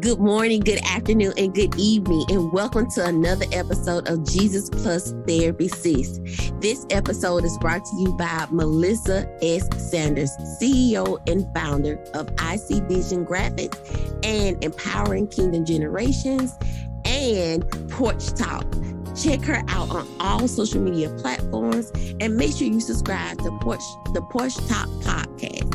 Good morning, good afternoon, and good evening, and welcome to another episode of Jesus Plus Therapy Sis. This episode is brought to you by Melissa S. Sanders, CEO and founder of IC Vision Graphics and Empowering Kingdom Generations and Porch Talk. Check her out on all social media platforms and make sure you subscribe to Porch, the Porch Talk podcast.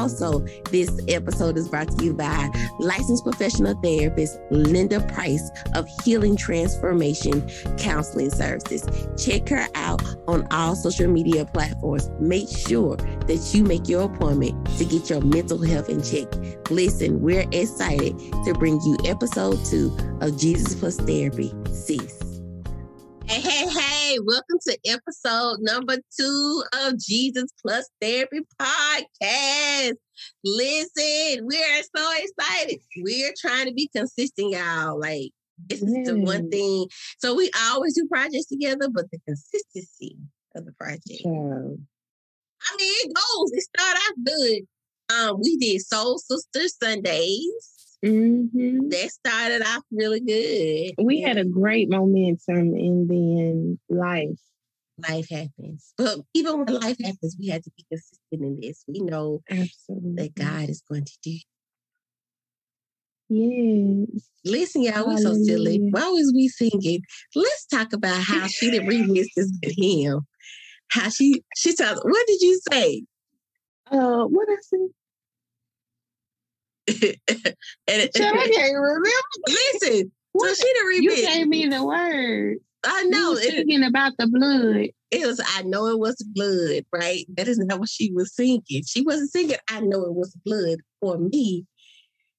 Also, this episode is brought to you by licensed professional therapist Linda Price of Healing Transformation Counseling Services. Check her out on all social media platforms. Make sure that you make your appointment to get your mental health in check. Listen, we're excited to bring you episode two of Jesus Plus Therapy. Sis. Hey, hey, hey, welcome to episode number two of Jesus Plus Therapy Podcast. Listen, we are so excited. We're trying to be consistent, y'all. Like, this is the one thing. So, we always do projects together, but the consistency of the project. I mean, it goes. It started out good. Um, we did Soul Sister Sundays. Mm-hmm. That started off really good. We had a great momentum, and then life. Life happens. But even when life happens, we had to be consistent in this. We know Absolutely. that God is going to do. Yes. Listen, y'all, we so silly. Why was we singing? Let's talk about how she didn't remix this with him. How she she tells what did you say? Uh what I say? and it, I can't remember. Listen, what? so she the remix. You gave me the word. I know. You singing about the blood. It was. I know it was blood. Right. That is not what she was singing. She wasn't singing. I know it was blood for me.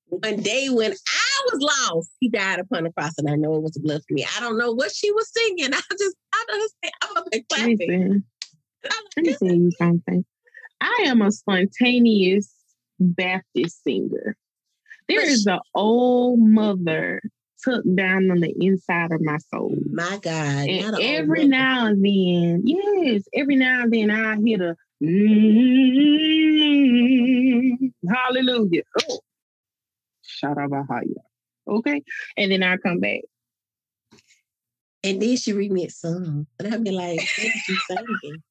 One day when I was lost, he died upon the cross, and I know it was blood for me. I don't know what she was singing. I just, I don't understand. I'm up there clapping. Listen, let me tell you something. I am a spontaneous Baptist singer. There is an old mother took down on the inside of my soul. My God. And every now and then, yes, every now and then I hear the mm, hallelujah. Oh, Sharabahaya. Okay. And then I come back. And then she remix some. And I'd be like, what did you singing?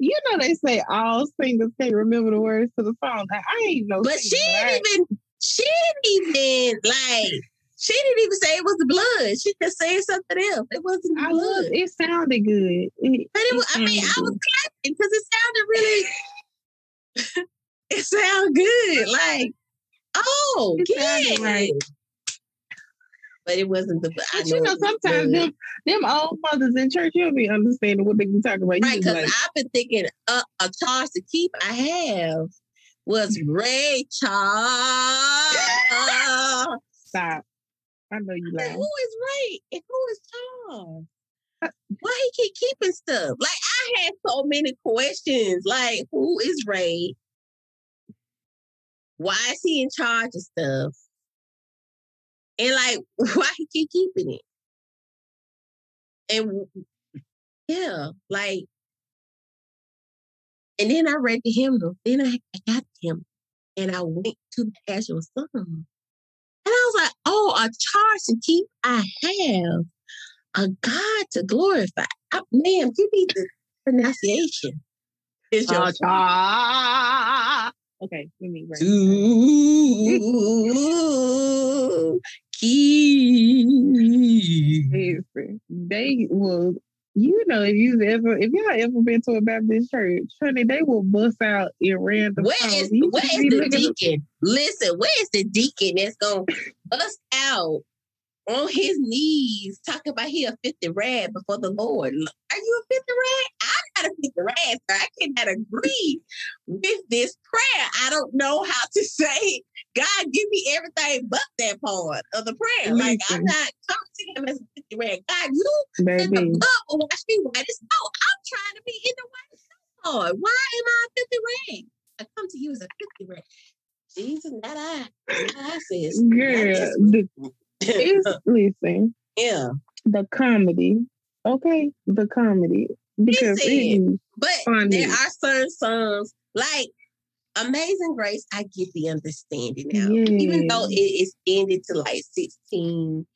You know they say all singers can't remember the words to the song. I ain't no. But she didn't even. She didn't even like. She didn't even say it was the blood. She just said something else. It wasn't blood. it sounded good. It, but it, was. I mean, I was clapping because it sounded really. it sounded good. Like, oh, it yeah. Right but it wasn't the. But you know, sometimes them them old mothers in church, you'll be understanding what they be talking about. right, because like, I've been thinking uh, a charge to keep I have was Ray Charles. Stop. I know you like. Who is Ray and who is Charles? Uh, Why he keep keeping stuff? Like I had so many questions. Like who is Ray? Why is he in charge of stuff? And like, why he keep keeping it? And yeah, like, and then I read the hymnal. Then I, I got him, and I went to the actual song. And I was like, oh, a charge to keep I have, a God to glorify. I, ma'am, give me the pronunciation. It's your uh, Okay, give me right. They will, you know, if you've ever, if y'all ever been to a Baptist church, honey, they will bust out in random. Where is, where is the deacon? Listen, where is the deacon that's gonna bust out on his knees talking about he a 50 rad before the Lord. Are you a 50 rad? I'm not a 50 rad, so I cannot agree with this prayer. I don't know how to say, God, give me everything but that part of the prayer. Like, I'm not coming to him as a 50 rad. God, you Baby. the blood will wash me white as snow. I'm trying to be in the white Lord. Why am I a 50 rad? I come to you as a 50 rad. Jesus, not I. Not I says. Girl, it's listen. Yeah. The comedy. Okay. The comedy. Because listen, but funny. there are certain songs like Amazing Grace, I get the understanding now. Even though it is ended to like 16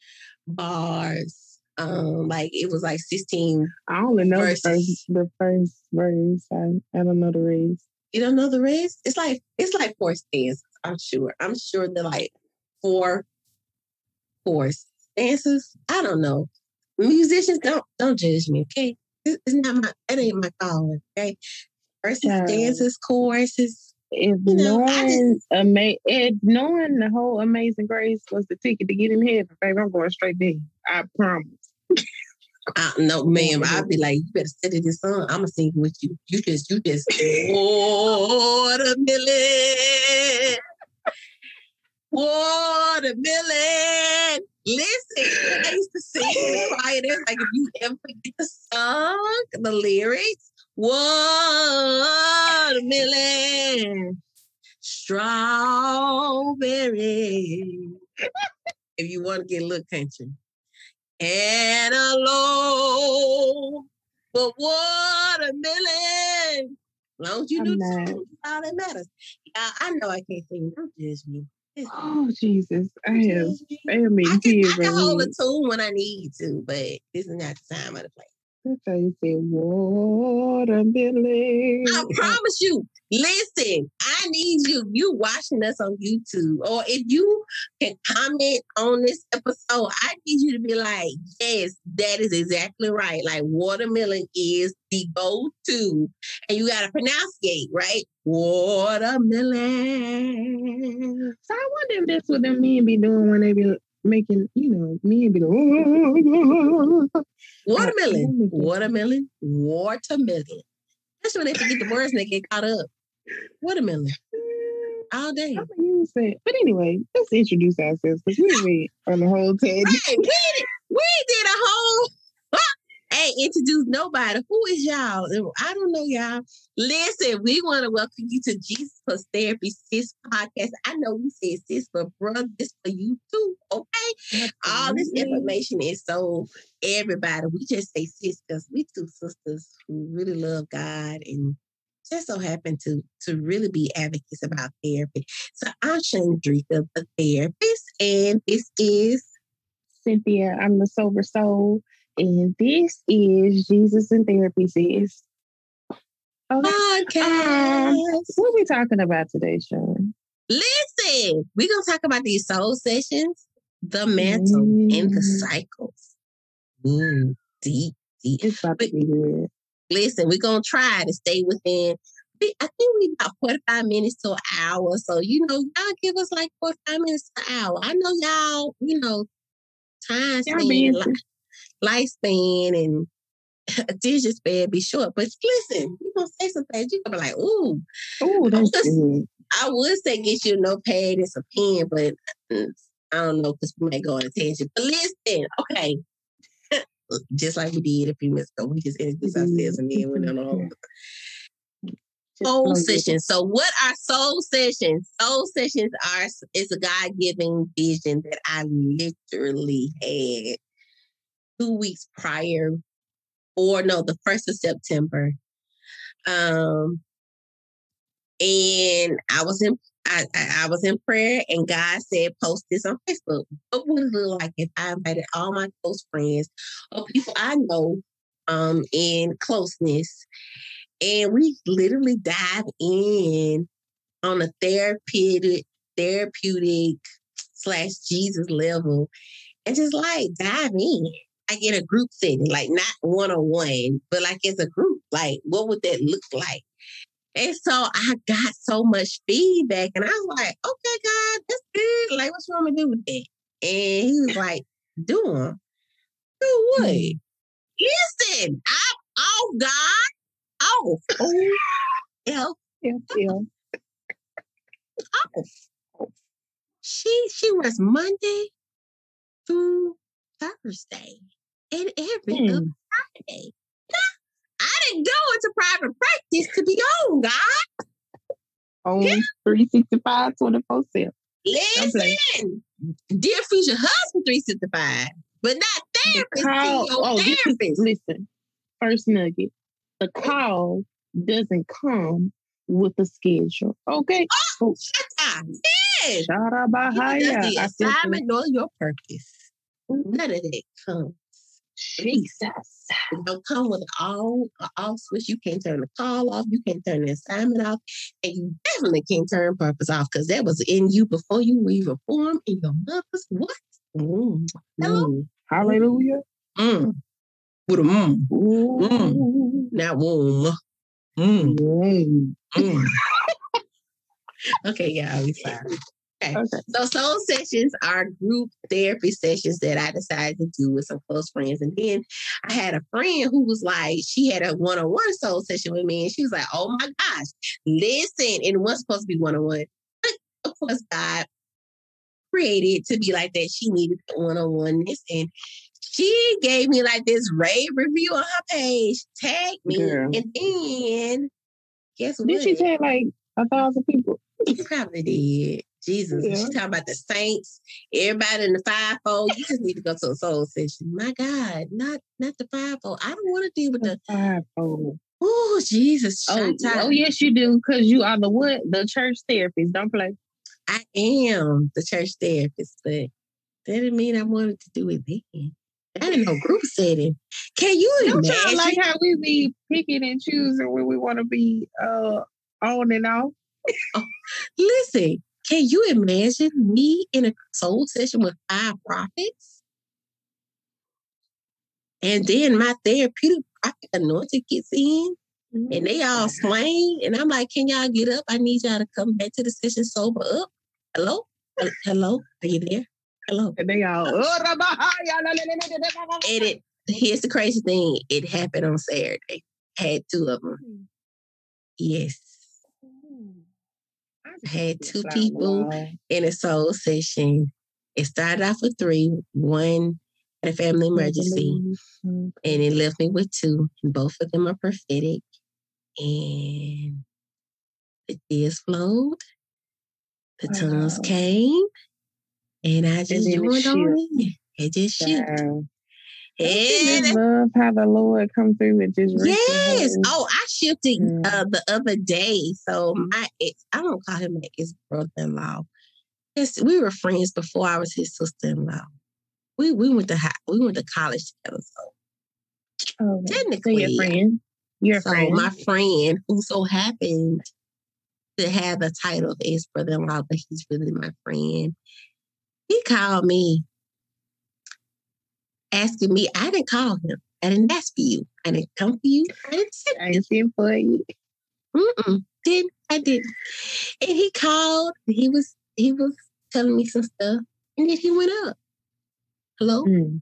bars. Um, like it was like 16. I only know verses. the first the first verse. I, I don't know the rest. You don't know the rest? It's like it's like four stanzas, I'm sure. I'm sure they're like four four stanzas. I don't know. Musicians don't don't judge me, okay? It's not my it ain't my calling, okay? Verses, yeah. dances, choruses, if you know, knowing just, ama- if knowing the whole Amazing Grace was the ticket to get in heaven, baby, I'm going straight there. I promise. I, no, ma'am. I'd be like, you better study this song. I'm gonna sing with you. You just, you just watermelon, watermelon. Listen, I used to sing choir. like if you ever forget the song, the lyrics, watermelon, strawberry. if you want to get a little country. And alone, but watermelon. As long as you do the all that matters. Yeah, I know I can't sing. Don't judge me. Oh Jesus, I have, I have I can, I can hold a tune when I need to, but this is not the time of the place. That's how you say watermelon. I promise you. Listen, I need you. You watching us on YouTube, or if you can comment on this episode, I need you to be like, "Yes, that is exactly right." Like watermelon is the go-to, and you got to pronunciate right. Watermelon. So I wonder if that's what them men be doing when they be making, you know, me and be like, oh, oh, oh, watermelon, watermelon, watermelon. That's when they forget the words and they get caught up. Watermelon. All day. But anyway, let's introduce ourselves because we on the whole tangent. Hey, we, did, we did a whole ain't introduced nobody. Who is y'all? I don't know y'all. Listen, we want to welcome you to Jesus Plus Therapy Sis podcast. I know we said sis, but brother, this for you too. Okay. All this information is so everybody. We just say sis because we two sisters who really love God and just so happen to to really be advocates about therapy. So I'm Chandrika, the therapist, and this is Cynthia. I'm the sober soul. And this is Jesus in Therapy, sis. Okay. Podcast. Um, what are we talking about today, Sean? Listen, we're going to talk about these soul sessions, the mantle, mm. and the mm. cycles. Mm, deep, deep. It's about but, to be good. Listen, we're going to try to stay within I think we about 45 minutes to an hour. So, you know, y'all give us like 45 minutes to an hour. I know y'all, you know, time lifespan and attention span be short. But listen, you gonna say some things, you gonna be like, ooh, ooh, that's I would, I would say get you a notepad and some pen, but mm, I don't know because we might go on a tangent. But listen, okay. just like we did a few minutes ago, we just introduced mm-hmm. ourselves and then went on a whole soul sessions. So, what are soul sessions? Soul sessions are is a God given vision that I literally had two weeks prior, or no, the first of September. Um, and I was in I, I, was in prayer and God said, post this on Facebook. What would it look like if I invited all my close friends or people I know um, in closeness? And we literally dive in on a therapeutic, therapeutic slash Jesus level and just like dive in like in a group setting, like not one on one, but like as a group, like what would that look like? And so I got so much feedback, and I was like, okay, God, that's good. Like, what's wrong with do with that? And he was like, do them. Do what? Mm-hmm. Listen, I'm off, God. Off. Oh, yeah. Yeah, yeah. Off. She she was Monday through Thursday and every mm. other Friday. I didn't go into private practice to be on, God. On yeah. 365, 24 7. Listen, dear future husband 365, but not therapist. Call, oh, therapist. Is, listen, first nugget. The call doesn't come with the schedule. Okay. Oh, shut Yes. Shara the assignment nor your purpose. Mm-hmm. None of that comes. Jesus. It don't come with an all off switch. You can't turn the call off. You can't turn the assignment off. And you definitely can't turn purpose off because that was in you before you were even formed in your mother's what? Mm. Hello? Mm. Hallelujah. Mm. With a mm. Mm. Not womb. Mm. Mm. okay, yeah, I'll be fine. Okay. okay. So soul sessions are group therapy sessions that I decided to do with some close friends. And then I had a friend who was like, she had a one-on-one soul session with me. And she was like, oh my gosh, listen. And it was supposed to be one-on-one. But of course, God created to be like that. She needed one-on-oneness. And she gave me like this rave review on her page, tagged me, Girl. and then guess what? Did she tag like a thousand people? She probably did. Jesus. Yeah. She's talking about the saints, everybody in the fivefold. You just need to go to a soul session. My God, not not the fivefold. I don't want to deal with the, the fivefold. Oh, Jesus. Oh, oh, yes, you do. Because you are the what? The church therapist. Don't play. I am the church therapist, but that didn't mean I wanted to do it then. I didn't know group setting. Can you Don't imagine? like how we be picking and choosing when we want to be uh on and off? oh, listen, can you imagine me in a soul session with five prophets? And then my therapeutic prophet anointing gets in and they all mm-hmm. slain. And I'm like, can y'all get up? I need y'all to come back to the session sober up. Hello? Hello? Are you there? Hello. And they all and it here's the crazy thing. It happened on Saturday. Had two of them. Hmm. Yes. Had two people in a soul session. It started off with three. One had a family emergency, and it left me with two. And both of them are prophetic. And the tears flowed, the wow. tongues came, and I just joined on in. It just shifted. Wow. And I love how the Lord come through with just yes. Oh, I shifted mm. uh, the other day. So my ex, I don't call him my ex brother-in-law. Yes, we were friends before I was his sister-in-law. We we went to high, we went to college together. So oh, technically, so your friend, your so friend, my friend who so happened to have the title of ex brother-in-law, but he's really my friend. He called me asking me. I didn't call him. I didn't ask for you. I didn't come for you. I didn't send, I didn't send for you. Mm-mm. Didn't I didn't. And he called. He was he was telling me some stuff, and then he went up. Hello. Mm.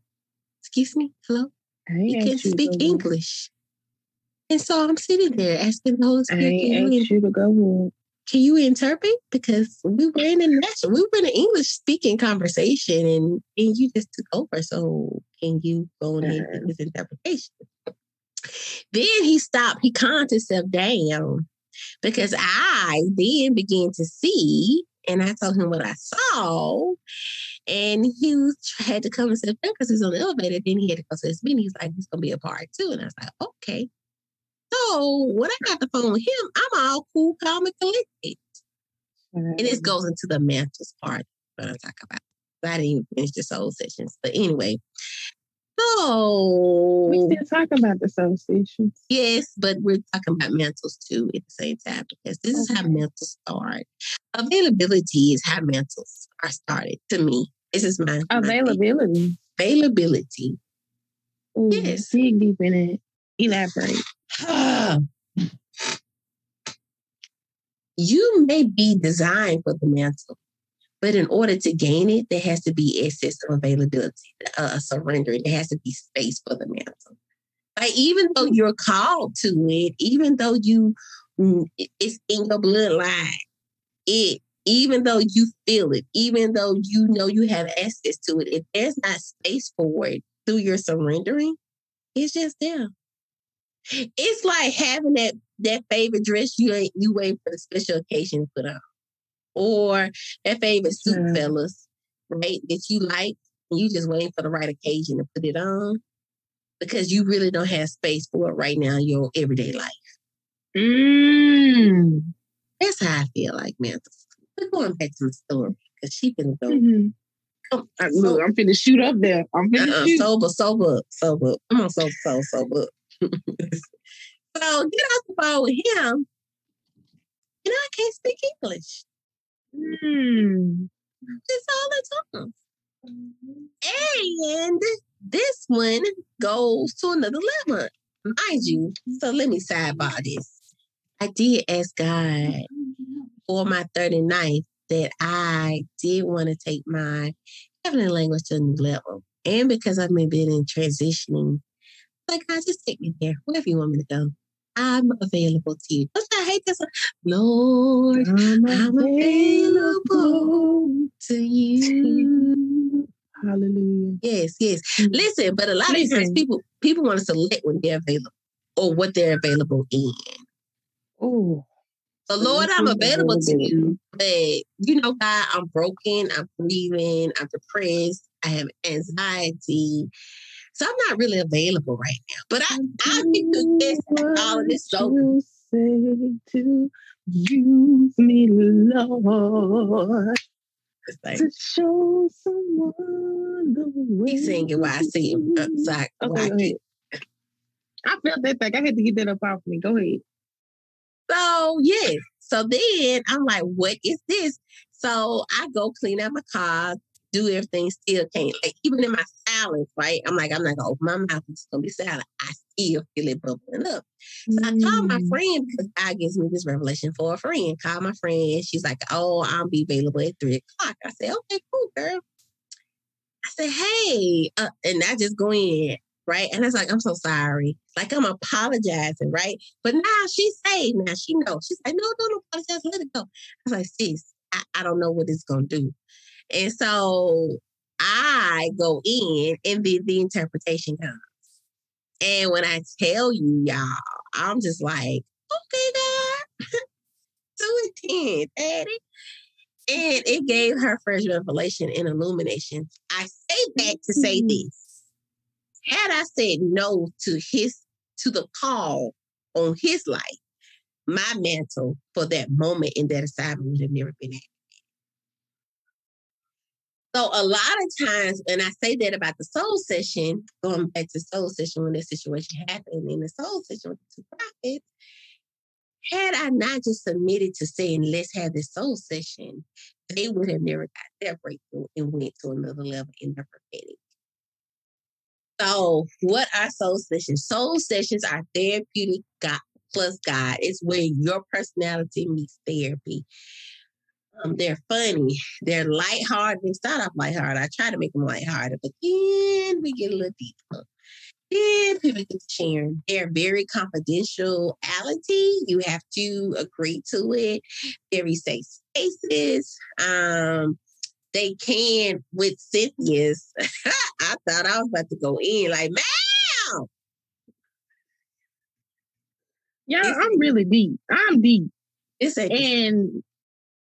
Excuse me. Hello. He can't speak English. And so I'm sitting there asking the Holy Spirit. I asked you to go can you interpret? Because we were in a national, we were in an English speaking conversation and, and you just took over. So can you go and his interpretation? Then he stopped, he calmed himself down because I then began to see, and I told him what I saw. And he was, had to come and sit down because he's on the elevator. Then he had to go to his meeting. He's like, "It's gonna be a part two. And I was like, okay. So when I got the phone with him, I'm all cool, calm, and collected. And this mm. goes into the mantles part that I talk about. I didn't even finish the soul sessions. But anyway, so we still talking about the soul sessions. Yes, but we're talking about mantles too at the same time because this okay. is how mantles start. Availability is how mantles are started to me. This is my availability. My availability. Ooh, yes. Dig deep in it. Elaborate. you may be designed for the mantle, but in order to gain it, there has to be access of availability, uh, surrender. There has to be space for the mantle. Like even though you're called to it, even though you mm, it's in your bloodline, it even though you feel it, even though you know you have access to it, if there's not space for it through your surrendering, it's just there. It's like having that that favorite dress you ain't you wait for the special occasion to put on, or that favorite suit, mm. fellas, right? That you like, and you just waiting for the right occasion to put it on, because you really don't have space for it right now in your everyday life. Mm. That's how I feel like, man. We're going back to the story because she can go. Mm-hmm. Come, I, look, I'm finna shoot up there. I'm finna uh-uh, shoot. Sober, sober, sober. Come on, sober, sober, sober. so get off the phone with him. And I can't speak English. Mm. That's all the time. And this one goes to another level, mind you. So let me sidebar this. I did ask God for my 39th that I did want to take my heavenly language to a new level. And because I've been in transitioning, like God, just take me there, wherever you want me to go. I'm available to you. Don't I hate this? Lord, I'm, I'm available to you. Hallelujah. Yes, yes. Mm. Listen, but a lot Listen. of times people people want to select when they're available or what they're available in. Oh. So Lord, I'm available to you. But you know, God, I'm broken, I'm grieving, I'm depressed, I have anxiety. So I'm not really available right now. But I, I think this all of this so say to use me, Lord. To show someone the way. He's singing while I see him. Uh, sorry, okay, I felt that thing. I had to get that up off me. Go ahead. So yes. So then I'm like, what is this? So I go clean out my car, do everything, still can't. Like even in my silence, right? I'm like, I'm not gonna open my mouth. It's gonna be silent. I still feel it bubbling up. So mm. I called my mm. friend because God gives me this revelation for a friend. Call my friend. She's like, Oh, I'll be available at three o'clock. I said, Okay, cool, girl. I said, Hey, uh, and I just go in, right? And it's like, I'm so sorry. Like I'm apologizing, right? But now she's saved. Now she knows. She's like, No, don't apologize. Let it go. I was like, Sis, I, I don't know what it's gonna do. And so I go in and then the interpretation comes. And when I tell you, y'all, I'm just like, okay, God, do it then, Daddy. And it gave her first revelation and illumination. I say that to say mm-hmm. this. Had I said no to his to the call on his life, my mantle for that moment in that assignment would have never been so a lot of times, and I say that about the soul session, going back to soul session when this situation happened in the soul session with the two prophets, had I not just submitted to saying, let's have this soul session, they would have never got their breakthrough and went to another level in the prophetic. So, what are soul sessions? Soul sessions are therapeutic God plus God. It's where your personality meets therapy. Um, they're funny. They're lighthearted. They start off lighthearted. I try to make them lighthearted, but then we get a little deeper. Then people get sharing. They're very confidentiality. You have to agree to it. Very safe spaces. Um, they can with Cynthia's. I thought I was about to go in like, man. Yeah, I'm really deep. I'm deep. It's a and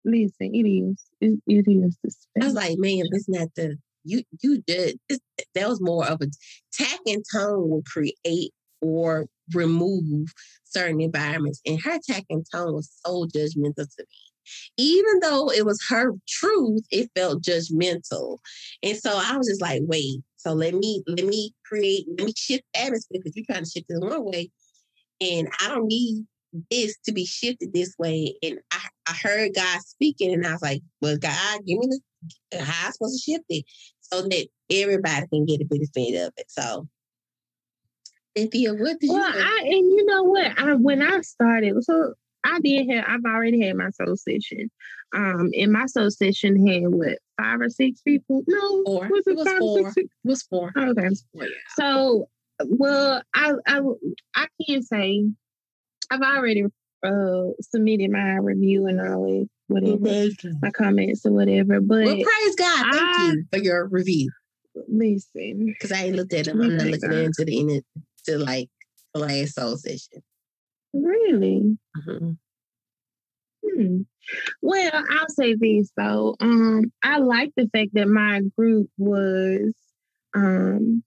Listen, it is. It, it is the. I was like, man, it's not the you. You did. This, that was more of a tack and tone will create or remove certain environments, and her tack and tone was so judgmental to me. Even though it was her truth, it felt judgmental, and so I was just like, wait. So let me let me create let me shift atmosphere because you're trying to shift it one way, and I don't need this to be shifted this way. And I, I heard God speaking, and I was like, well, God, give me the how I'm supposed to shift it so that everybody can get a benefit of it. So Cynthia, what did well, you I and you know what? I when I started, so I did have I've already had my soul session. Um, and my soul session had what five or six people? No, four. Was it, it was five four. Or six? It was four. Okay. Four, yeah. So, well, I I I can't say I've already uh, submitted my review and all whatever, my comments or whatever. But well, praise God, thank I, you for your review. Listen, because I ain't looked at them. I'm not looking God. into the end to like the last soul session. Really? Mm-hmm. Hmm. Well, I'll say this though. Um, I like the fact that my group was um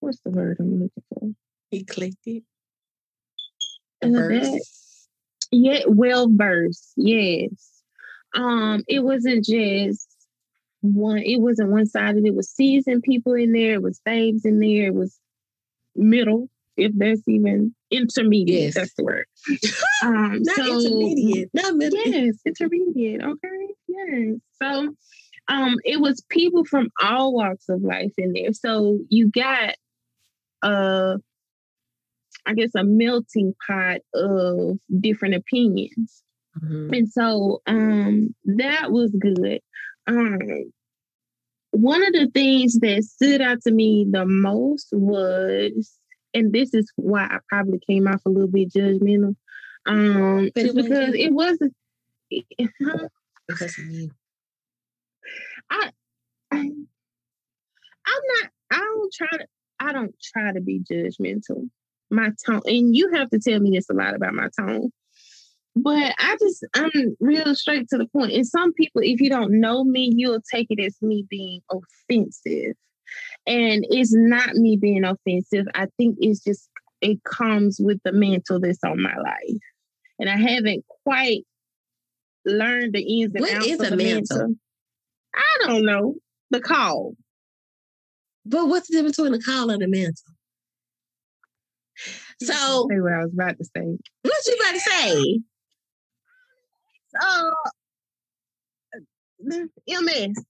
what's the word I'm looking for? Clicked it. yeah, well versed. Yes. Um, it wasn't just one. It wasn't one sided. It was seasoned people in there. It was babes in there. It was middle, if that's even intermediate. Yes. That's the word. Um, not so, intermediate, not middle. Yes, intermediate. Okay. Yes. So, um, it was people from all walks of life in there. So you got uh I guess a melting pot of different opinions. Mm-hmm. And so um that was good. Um one of the things that stood out to me the most was, and this is why I probably came off a little bit judgmental, um, but it because it wasn't. because of you. I, I, I'm not. I don't try to. I don't try to be judgmental. My tone, and you have to tell me this a lot about my tone. But I just, I'm real straight to the point. And some people, if you don't know me, you'll take it as me being offensive. And it's not me being offensive. I think it's just, it comes with the mantle that's on my life. And I haven't quite learned the ins and what outs is of a mantle? mantle. I don't know. The call. But what's the difference between the call and the mantle? So, say what I was about to say. What you about to say? uh MS.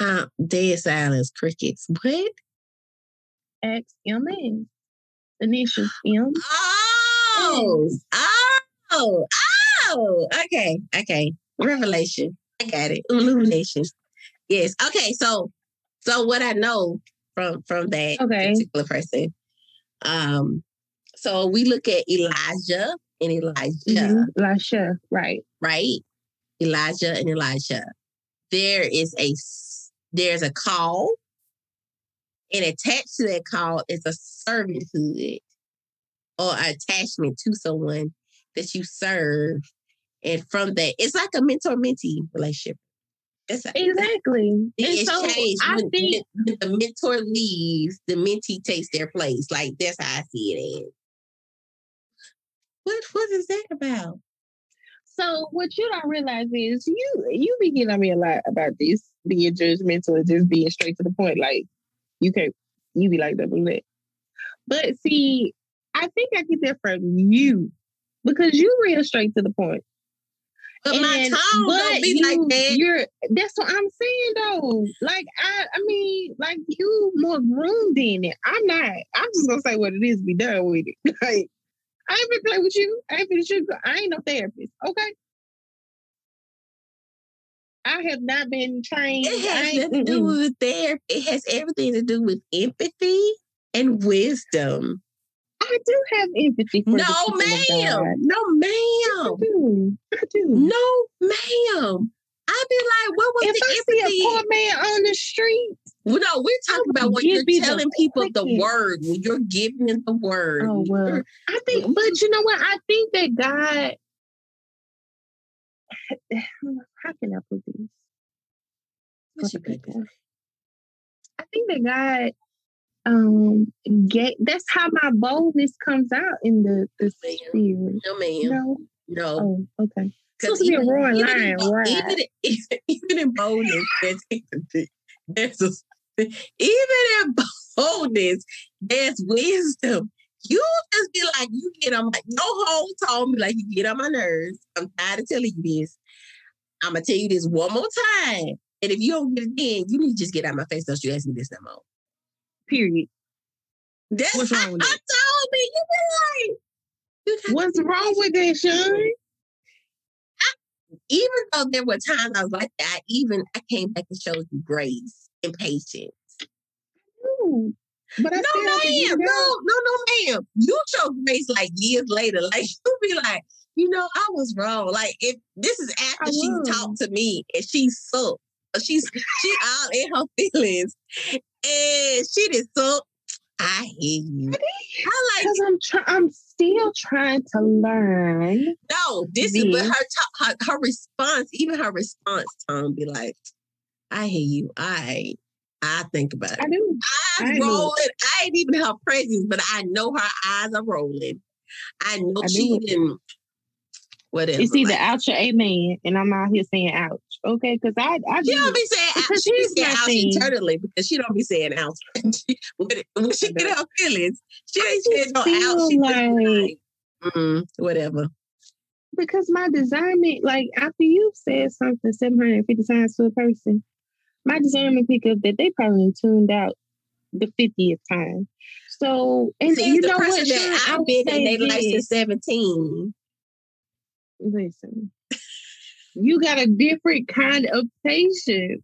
Uh, dead silence, crickets. What? XMS. Initials M. Oh, oh, oh. Okay, okay. Revelation. I got it. Illumination. Yes. Okay. So, so what I know from from that okay. particular person, um, so we look at Elijah and Elijah. Mm-hmm. Elisha, right. Right. Elijah and Elisha. There is a there's a call, and attached to that call is a servanthood or attachment to someone that you serve. And from that, it's like a mentor-mentee relationship. Exactly. It's so changed. I when, think when the mentor leaves, the mentee takes their place. Like that's how I see it as. What what is that about? So what you don't realize is you you be getting on me a lot about this being judgmental and just being straight to the point. Like you can't you be like double lit. But see, I think I get that from you because you real straight to the point. But and, my tone but don't be you, like that. You're that's what I'm saying though. Like I I mean, like you more groomed in it. I'm not. I'm just gonna say what it is, be done with it. Like I ain't been play with you. I ain't been you. I ain't no therapist. Okay. I have not been trained. It has nothing to do with therapy. It has everything to do with empathy and wisdom. I do have empathy for you. No, ma'am. No, ma'am. I do. I do. No, ma'am. I'd be like, what was if the I empathy? see a poor man on the street? Well, no, we're talking about when you're telling people the word, when you're giving them the word. Oh well, I think, but you know what? I think that God. How can I put this? I think that God um get that's how my boldness comes out in the, the spirit. No ma'am. No. No. Oh, okay. Supposed to be a roaring lion, right? Even, even, even in boldness, there's, there's a, even in boldness, there's wisdom. You just be like, you get on my, no whole told me like, you get on my nerves. I'm tired of telling you this. I'm to tell you this one more time. And if you don't get it then, you need to just get out of my face. Don't you ask me this no more. Period. That's What's wrong with I, I told me. You be like, What's wrong with that, Sean? even though there were times I was like that, even I came back and showed you grace and patience. Ooh, but I no, ma'am, no, no, no, ma'am. You show grace like years later. Like you be like, you know, I was wrong. Like if this is after she talked to me and she sucked. She's she all in her feelings. And she did so I hear you. I like because I'm trying. I'm still trying to learn. No, this, this. is but her, t- her her response, even her response tone, be like, "I hear you. I, I think about it. I do. Eyes I do. rolling. I ain't even her presence, but I know her eyes are rolling. I know I she do. didn't. Whatever. It's either like- ouch or amen, and I'm out here saying ouch. Okay, because I I She don't be saying out. She be saying out internally because she don't be saying out. She- when, when she get her feelings, she ain't saying no out. She like- like, mm, whatever. because my discernment, like after you've said something 750 times to a person, my discernment pick up that they probably tuned out the 50th time. So, and See, you the know person what? that I've been in their life since 17. Listen, you got a different kind of patience.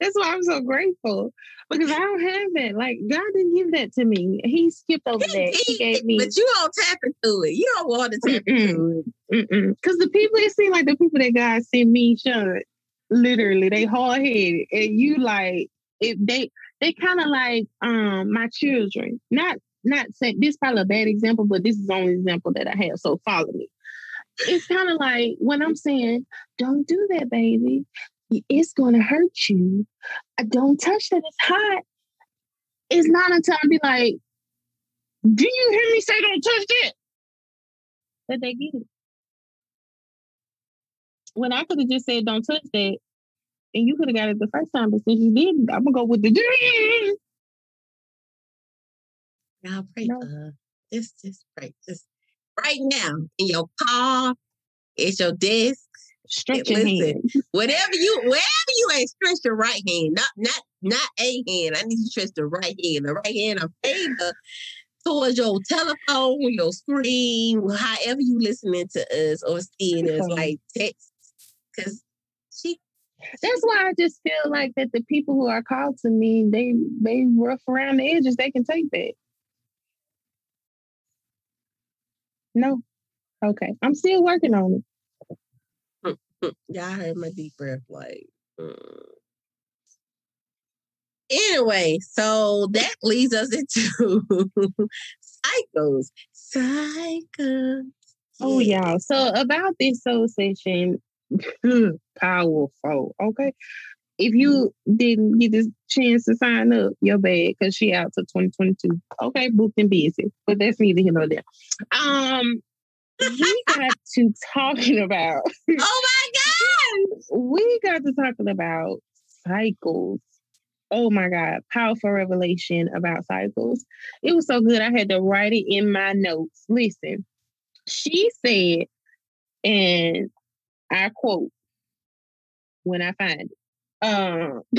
That's why I'm so grateful because I don't have that. Like God didn't give that to me. He skipped over that. He gave me. But you don't tap into it. You don't want to tap into it. Because the people, it seem like the people that God sent me, Sean, literally, they hard headed, and you like if they they kind of like um my children. Not not saying this is probably a bad example, but this is the only example that I have. So follow me. It's kind of like when I'm saying, "Don't do that, baby. It's going to hurt you. Uh, Don't touch that. It's hot." It's not until I be like, "Do you hear me say don't touch that?" That they get it when I could have just said, "Don't touch that," and you could have got it the first time, but since you didn't, I'm gonna go with the. Y'all pray No. Just, just pray. Just right now in your car, it's your desk, Stretch your Listen. hand. whatever you, wherever you at, stretch your right hand, not, not, not a hand. I need you to stretch the right hand. The right hand of favor towards your telephone, your screen, however you listening to us or seeing us, like text, because she That's why I just feel like that the people who are called to me, they they rough around the edges. They can take that. No. Okay. I'm still working on it. Y'all heard my deep breath, like. mm. Anyway, so that leads us into cycles. Cycles. Oh, y'all. So about this soul session, powerful. Okay. If you didn't get this chance to sign up, you're bad because she out to 2022. Okay, booked and busy. But that's neither here nor there. Um, we got to talking about Oh my God. we got to talking about cycles. Oh my God, powerful revelation about cycles. It was so good. I had to write it in my notes. Listen, she said, and I quote when I find it, um,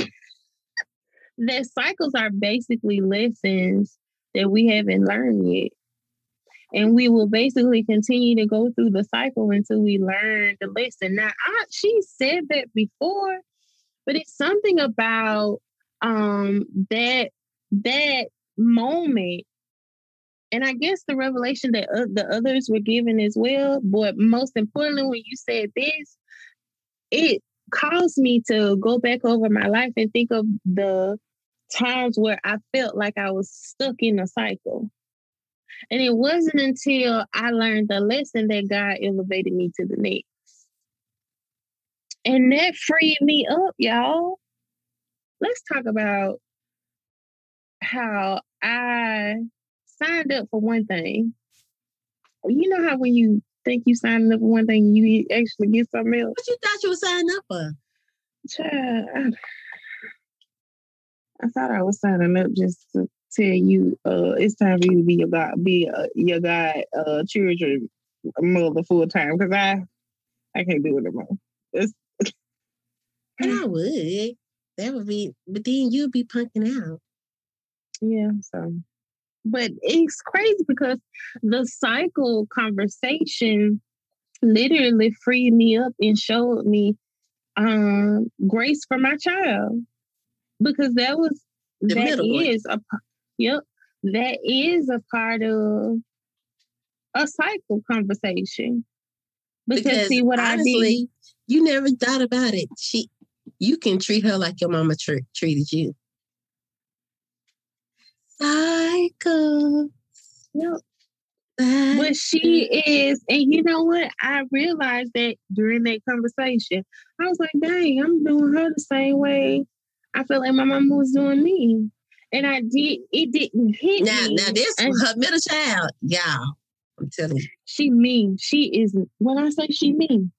that cycles are basically lessons that we haven't learned yet. And we will basically continue to go through the cycle until we learn the lesson. Now, I, she said that before, but it's something about um that that moment and i guess the revelation that uh, the others were given as well but most importantly when you said this it caused me to go back over my life and think of the times where i felt like i was stuck in a cycle. And it wasn't until i learned the lesson that god elevated me to the next. And that freed me up y'all. Let's talk about how I signed up for one thing. You know how when you think you signed up for one thing, you actually get something else. What you thought you were signing up for? Child, I, I thought I was signing up just to tell you uh, it's time for you to be your God, be uh, your God, uh, children mother full time because I I can't do it. It's, And I would. That would be, but then you'd be punking out. Yeah, so but it's crazy because the cycle conversation literally freed me up and showed me um grace for my child. Because that was The that is a yep, that is a part of a cycle conversation. Because, Because see what I did honestly, you never thought about it. She, you can treat her like your mama tr- treated you. Cycle. Yep. But she is, and you know what? I realized that during that conversation, I was like, dang, I'm doing her the same way I felt like my mama was doing me. And I did, it didn't hit now, me. now this And her middle child, y'all. I'm telling you. she mean. She is, when I say she mean,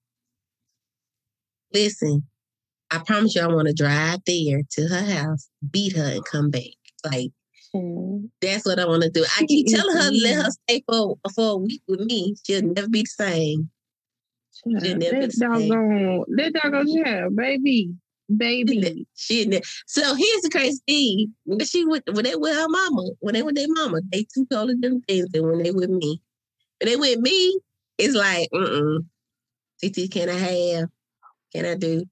Listen, I promise you, I want to drive there to her house, beat her, and come back. Like child, that's what I want to do. I keep telling her let her mm-hmm. stay for for a week with me. She'll never be the same. child, She never that doggone, that doggone child, baby, baby. She so here's the crazy thing. When she when they with her mama, when they with their mama, they two totally different things than when they with me. When they with me, it's like, mm-mm. TT, can I have? Can I do?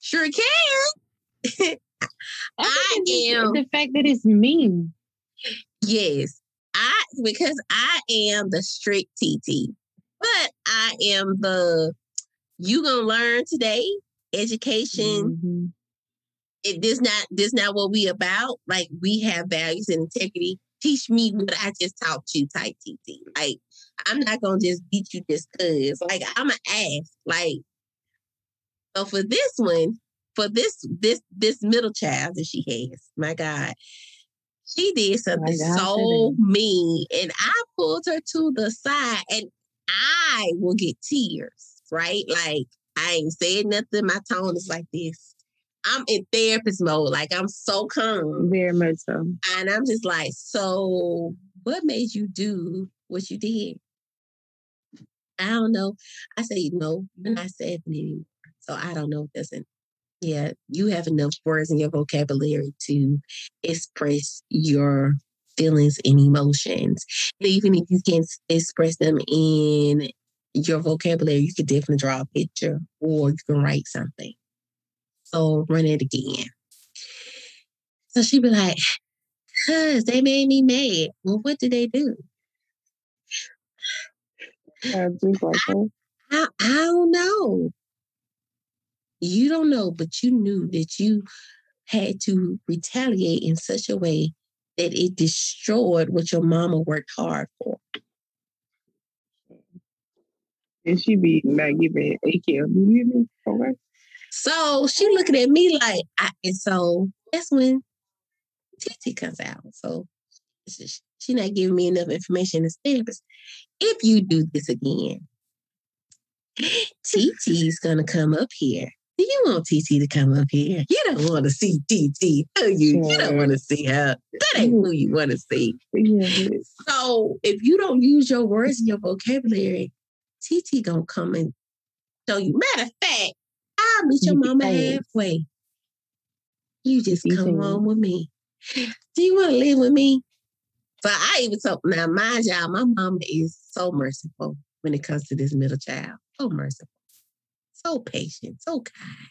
Sure can. I it's am- The fact that it's mean. Yes. I because I am the strict TT, but I am the you gonna learn today. Education Mhm. it this not this not what we about. Like we have values and integrity. Teach me what I just taught you, type TT. Like I'm not gonna just beat you just cause. Like I'm an ass. Like so for this one, for this this this middle child that she has, my God, she did oh something so mean, and I pulled her to the side, and I will get tears. Right, like I ain't said nothing. My tone is like this. I'm in therapist mode. Like I'm so calm. Very much so. And I'm just like, so what made you do what you did? I don't know. I say, no, you're not seven anymore. So I don't know. It doesn't. Yeah, you have enough words in your vocabulary to express your feelings and emotions. Even if you can't express them in your vocabulary, you could definitely draw a picture or you can write something. So run it again. So she'd be like, cuz they made me mad. Well, what did they do? Like that. I, I don't know. You don't know, but you knew that you had to retaliate in such a way that it destroyed what your mama worked hard for. And she be not giving AKL. You hear me? Okay. So she looking at me like, I, and so that's when TT comes out. So she, she not giving me enough information to therapist. If you do this again, TT's gonna come up here. Do you want TT to come up here? You don't want to see TT, do you? You don't want to see her. That ain't who you want to see. Yeah, So if you don't use your words and your vocabulary, TT gonna come and show you. Matter of fact, I'll meet your mama halfway. You just come on with me. Do you want to live with me? So I even told now, mind y'all, my mama is so merciful when it comes to this middle child. So merciful, so patient, so kind.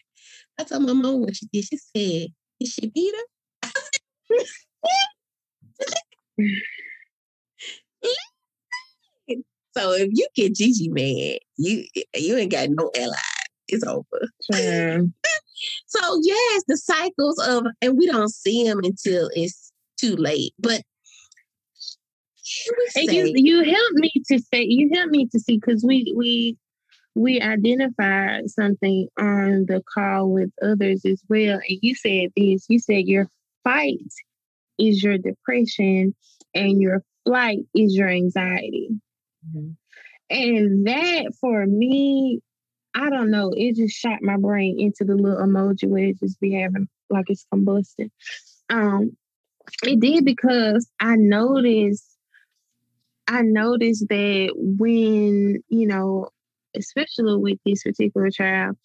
I told my mom what she did. She said, "Did she beat her?" So if you get Gigi mad, you you ain't got no ally. It's over. child. So yes, the cycles of and we don't see them until it's too late. But you you helped me to say you helped me to see because we we we identified something on the call with others as well. And you said this, you said your fight is your depression and your flight is your anxiety. Mhm. And that for me, I don't know, it just shot my brain into the little emoji where it just be having like it's combusting. Um, it did because I noticed I noticed that when, you know, especially with this particular child,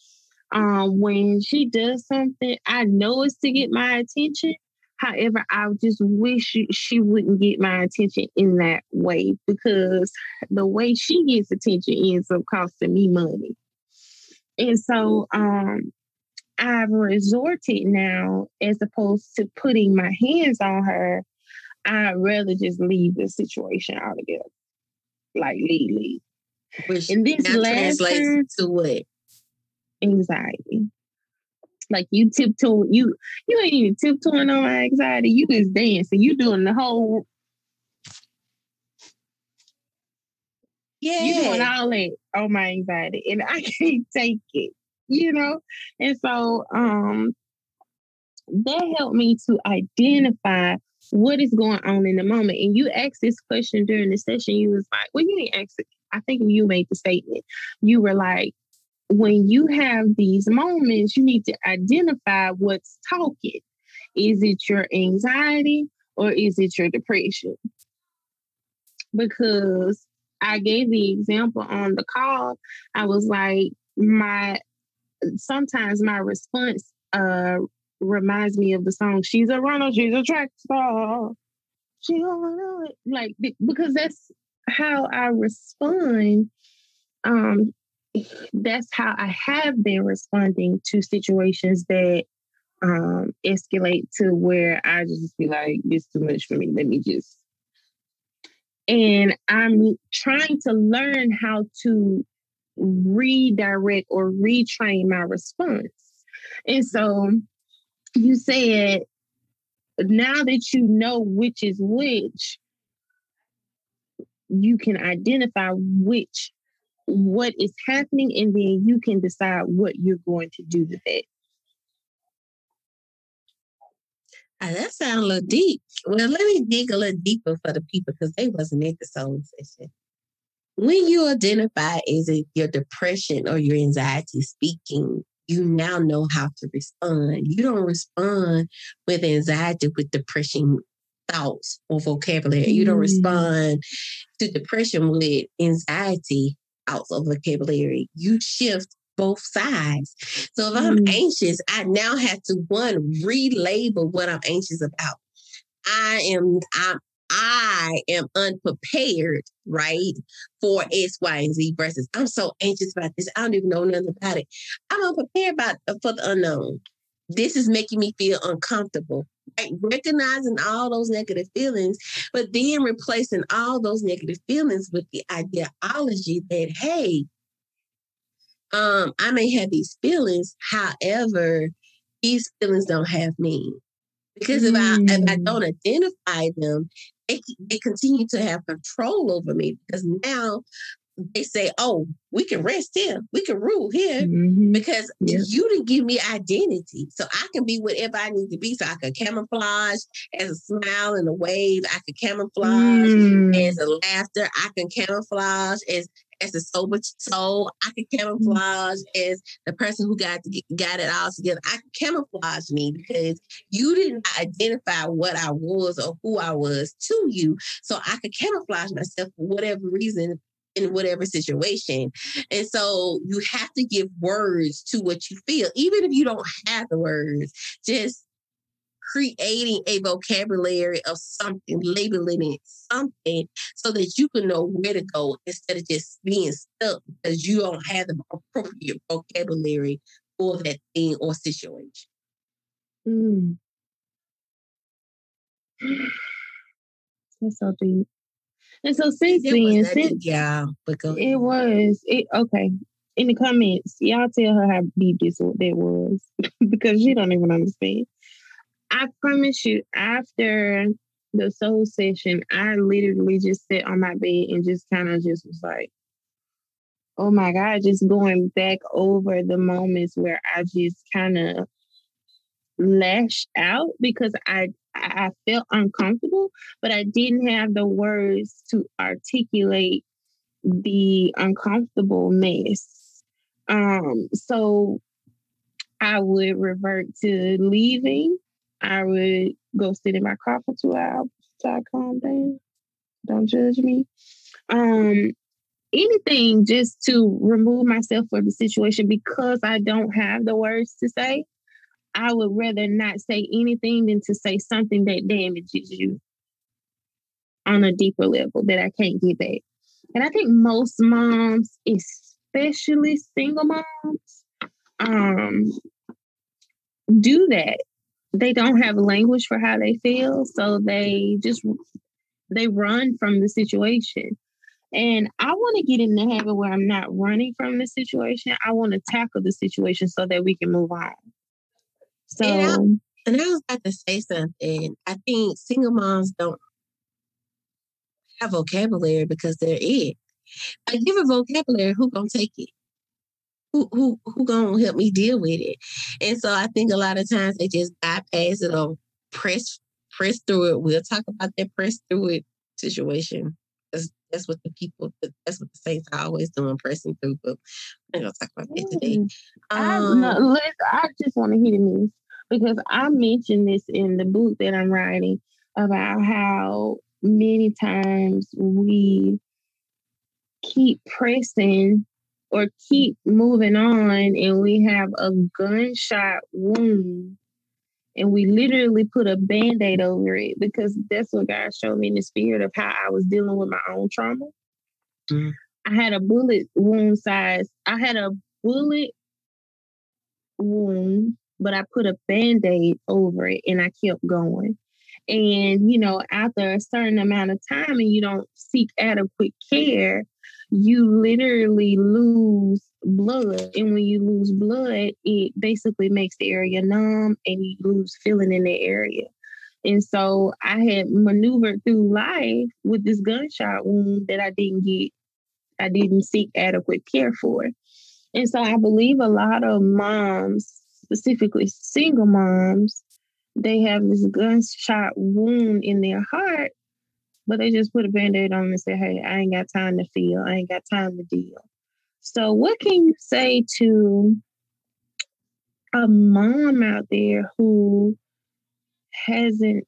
um, when she does something, I know it's to get my attention. However, I just wish she, wouldn't get my attention in that way because the way she gets attention ends up costing me money. And so um I've resorted now as opposed to putting my hands on her, I'd rather just leave the situation altogether. Like leave, leave. Which And this last translates time, to what? anxiety. Like you tiptoe, you you ain't even tiptoeing on my anxiety. You just dancing. You doing the whole. Yeah. You doing all that on my anxiety, and I can't take it. You know, and so um, that helped me to identify what is going on in the moment. And you asked this question during the session. You was like, well, you didn't ask it. I think you made the statement. You were like, when you have these moments, you need to identify what's talking. Is it your anxiety or is it your depression? Because I gave the example on the call. I was like, my sometimes my response uh reminds me of the song "She's a Runner, She's a Track Star." She don't know it, like because that's how I respond. Um, that's how I have been responding to situations that um escalate to where I just be like, "This too much for me. Let me just." And I'm trying to learn how to redirect or retrain my response. And so you said, now that you know which is which, you can identify which what is happening and then you can decide what you're going to do with it. Ah, that sounds a little deep. Well, let me dig a little deeper for the people because they wasn't at the soul session. When you identify is it your depression or your anxiety speaking, you now know how to respond. You don't respond with anxiety with depression thoughts or vocabulary. You don't mm. respond to depression with anxiety out of vocabulary. You shift both sides. So if I'm mm. anxious, I now have to one relabel what I'm anxious about. I am I'm I am unprepared, right, for X, Y, and Z versus I'm so anxious about this. I don't even know nothing about it. I'm unprepared about uh, for the unknown. This is making me feel uncomfortable. Right? Recognizing all those negative feelings, but then replacing all those negative feelings with the ideology that, hey, um, I may have these feelings, however, these feelings don't have me. Because if I if I mm. don't identify them, they, they continue to have control over me because now they say, "Oh, we can rest here, we can rule here," mm-hmm. because yeah. you didn't give me identity, so I can be whatever I need to be. So I can camouflage as a smile and a wave. I can camouflage mm. as a laughter. I can camouflage as as a sober soul. I can camouflage as the person who got got it all together. I can camouflage me because you didn't identify what I was or who I was to you. So I could camouflage myself for whatever reason in whatever situation. And so you have to give words to what you feel, even if you don't have the words, just creating a vocabulary of something, labeling it something so that you can know where to go instead of just being stuck because you don't have the appropriate vocabulary for that thing or situation. Mm. That's so deep. And so since then, since yeah, because it was it okay. In the comments, y'all tell her how deep this that was because she don't even understand. I promise you, after the soul session, I literally just sat on my bed and just kind of just was like, oh my God, just going back over the moments where I just kind of lashed out because I I felt uncomfortable, but I didn't have the words to articulate the uncomfortableness. Um, so I would revert to leaving I would go sit in my car for two hours to calm down. Don't judge me. Um, anything just to remove myself from the situation because I don't have the words to say. I would rather not say anything than to say something that damages you on a deeper level that I can't get back. And I think most moms, especially single moms, um, do that. They don't have language for how they feel so they just they run from the situation. And i want to get in the habit where i'm not running from the situation. I want to tackle the situation so that we can move on so and I, and I was about to say something i think single moms don't have vocabulary because they're it i give a vocabulary who gonna take it who who who gonna help me deal with it? And so I think a lot of times they just bypass it or press press through it. We'll talk about that press through it situation. That's, that's what the people that's what the saints are always doing, pressing through. But we're gonna talk about that today. Mm. I, no, Um, listen, I just want to hit this because I mentioned this in the book that I'm writing about how many times we keep pressing or keep moving on and we have a gunshot wound and we literally put a band-aid over it because that's what God showed me in the spirit of how I was dealing with my own trauma. Mhm. I had a bullet wound size. I had a bullet wound, but I put a band-aid over it and I kept going. And you know, after a certain amount of time and you don't seek adequate care, you literally lose blood. And when you lose blood, it basically makes the area numb and you lose feeling in the area. And so I had maneuvered through life with this gunshot wound that I didn't get, I didn't seek adequate care for. And so I believe a lot of moms, specifically single moms, they have this gunshot wound in their heart, but they just put a band-aid on and say, hey, I ain't got time to feel, I ain't got time to deal. So what can you say to a mom out there who hasn't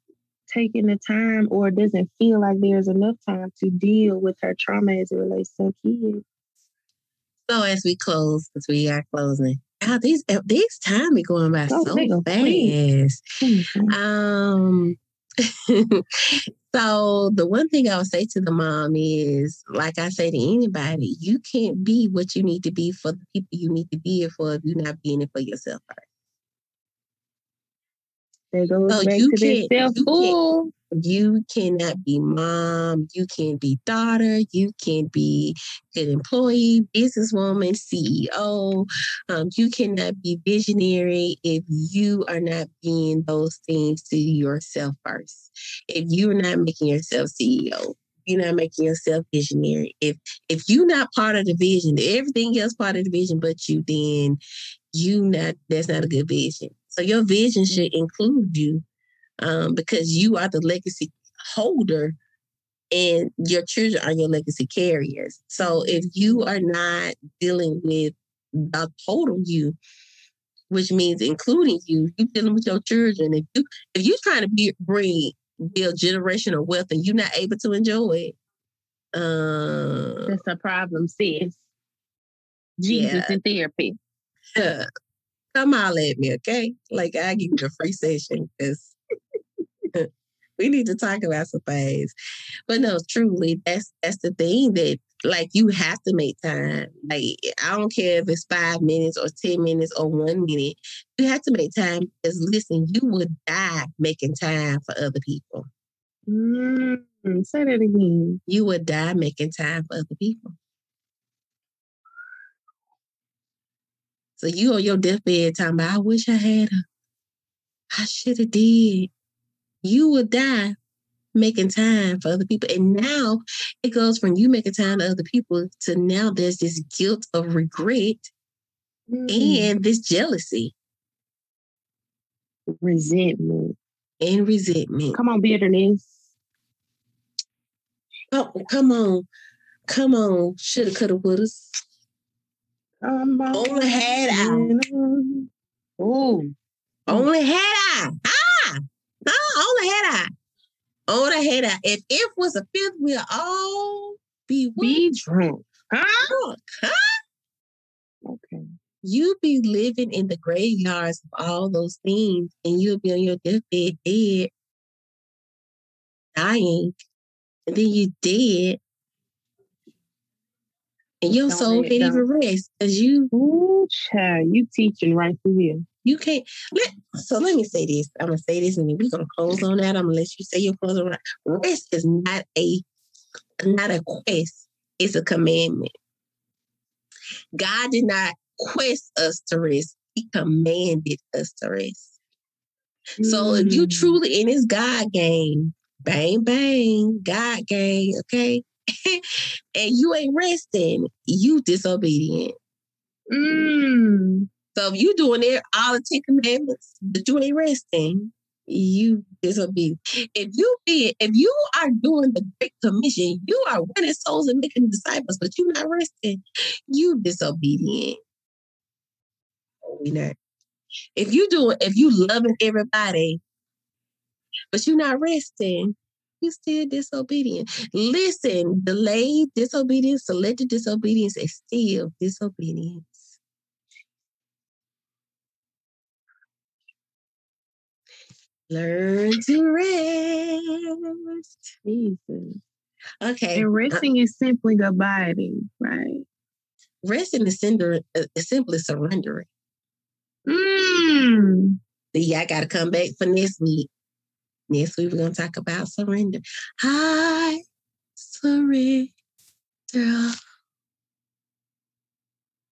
taken the time or doesn't feel like there's enough time to deal with her trauma as it relates to her kids? So as we close, because we are closing, wow, these uh, these time is going by so nigga, fast. Mhm. Um, so the one thing I would say to the mom is, like I say to anybody, you can't be what you need to be for the people you need to be it for if you're not being it for yourself first. That goes So back you to can't- that self you can't- fool. You cannot be mom, you can't be daughter, you can't be good employee, businesswoman, CEO. Um, you cannot be visionary if you are not being those things to yourself first. If you're not making yourself CEO, you're not making yourself visionary. If if you're not part of the vision, everything else part of the vision but you, then you not that's not a good vision. So your vision should include you um, because you are the legacy holder and your children are your legacy carriers. So if you are not dealing with the total you, which means including you, you dealing with your children. If you if you're trying to be, bring build generational wealth and you're not able to enjoy it, uh, That's a problem, sis. Jesus Yeah. in therapy. Come holler at me, okay? Like I give you a free session because we need to talk about some things. But no, truly, that's that's the thing that like you have to make time. Like I don't care if it's five minutes or ten minutes or one minute. You have to make time because listen, you would die making time for other people. Mm, say that again. You would die making time for other people. So you on your deathbed talking about, I wish I had her. I should have did. You would die making time for other people. And now it goes from you making time to other people to now there's this guilt of regret Mm, and this jealousy resentment. and resentment. Come on, bitterness. Oh, come on. Come on. Shoulda, coulda, woulda. Only had I. Oh, Only had I. Ah! Ah, only had I. Only had I. If if was a fifth, we'll all be be drunk. Huh? drunk. Huh? Okay. You be living in the graveyards of all those things, and you'll be on your deathbed dead, dying, and then you dead, and your Don't soul can't even rest because you Ooh, child, you teaching right through here. you can't. Let, so let me say this. I'm gonna say this, and then we're gonna close on that. I'm gonna let you say your closing. remarks. Rest is not a not a quest. It's a commandment. God did not quest us to rest. He commanded us to rest. So if you Mm. truly in this God game, bang bang, God game, okay, and you ain't resting, you disobedient. Mm. So if you doing it all the Ten Commandments, but you ain't resting, you disobedient. If you be if you are doing the Great Commission, you are winning souls and making disciples, but you're not resting, you disobedient. We not. If you doing if you loving everybody, but you're not resting, still disobedient. Listen, delayed disobedience, selective disobedience is still disobedience. Learn to rest. Jesus. Okay. And uh, resting is simply abiding, right? resting is, uh, simply surrendering. Mm. See, I got to come back for next week. Next week, we're going to talk about surrender. I surrender.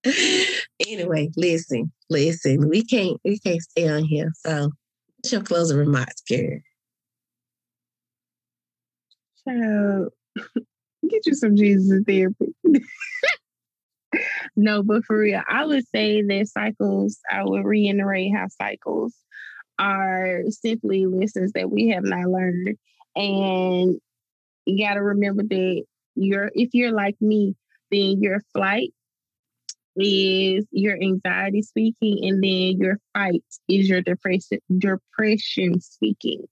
anyway, listen, listen. We can't, we can't stay on here. So, what's your closing remarks, Karen? Child, get you some Jesus therapy. no, but for real, I would say that cycles, I would reiterate how cycles are simply lessons that we have not learned. And you got to remember that you're, if you're like me, then your flight is your anxiety speaking, and then your fight is your depression, depression speaking.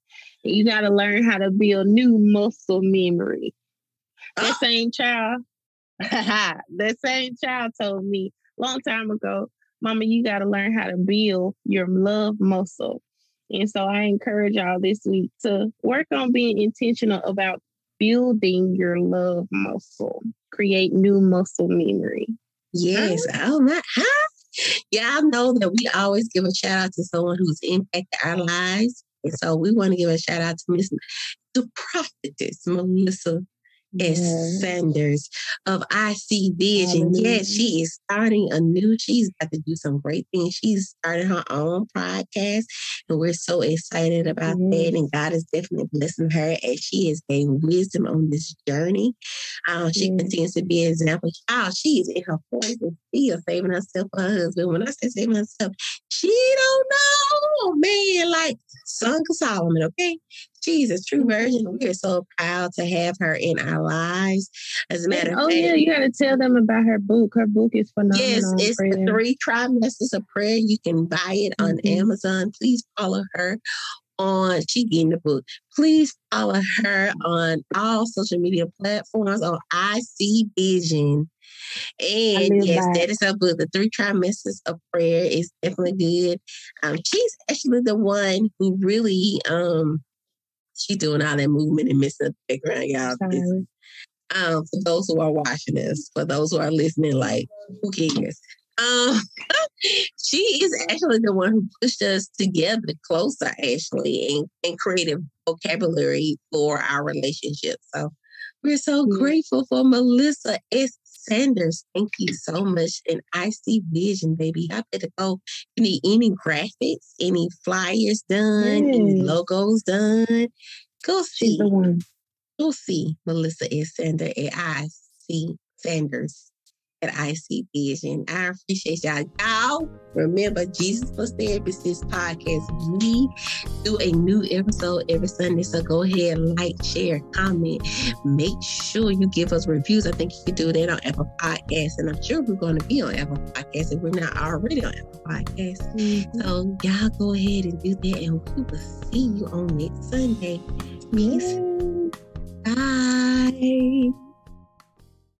You got to learn how to build new muscle memory. That ah. same child, the same child told me long time ago, Mama, you got to learn how to build your love muscle. And so I encourage y'all this week to work on being intentional about building your love muscle, create new muscle memory. Yes. Oh my. Huh? Y'all know that we always give a shout out to someone who's impacted our lives. And so we want to give a shout out to Miss the prophetess Melissa S. Yes. Sanders of IC Vision. Yes, she is starting a new, she's about to do some great things. She's starting her own podcast, and we're so excited about that. And God is definitely blessing her as she has gained wisdom on this journey. Um, she continues to be an example. Oh, she is in her 40s and still saving herself for her husband. When I say saving herself, she don't know, man, like Song of Solomon, okay? A true virgin. We are so proud to have her in our lives. As a matter of oh fact, yeah, you got to tell them about her book. Her book is phenomenal. Yes, it's the three trimesters of prayer. You can buy it on Mhm. Amazon. Please follow her on she getting the book. Please follow her on all social media platforms on IC Vision. And yes, that it. is her book. The three trimesters of prayer is definitely good. Um, she's actually the one who really um she's doing all that movement and missing the background, y'all. Sorry. um, for those who are watching us, for those who are listening, like, who cares? Um, she is actually the one who pushed us together closer, actually, and, and created vocabulary for our relationship. So we're so Yeah. grateful for Melissa S. Sanders. Thank you so much. And I see vision, baby. I better go. You need any graphics, any flyers done, any logos done. Go see She's the one. you'll see Melissa S. Sanders at Sanders at IC Vision. I appreciate y'all. Y'all remember Jesus Plus Therapy Sis podcast. We do a new episode every Sunday. So go ahead, like, share, comment. Make sure you give us reviews. I think you can do that on Apple Podcasts. And I'm sure we're going to be on Apple Podcasts if we're not already on Apple Podcasts. Mm-hmm. So y'all go ahead and do that. And we will see you on next Sunday. Peace. Yay. Bye.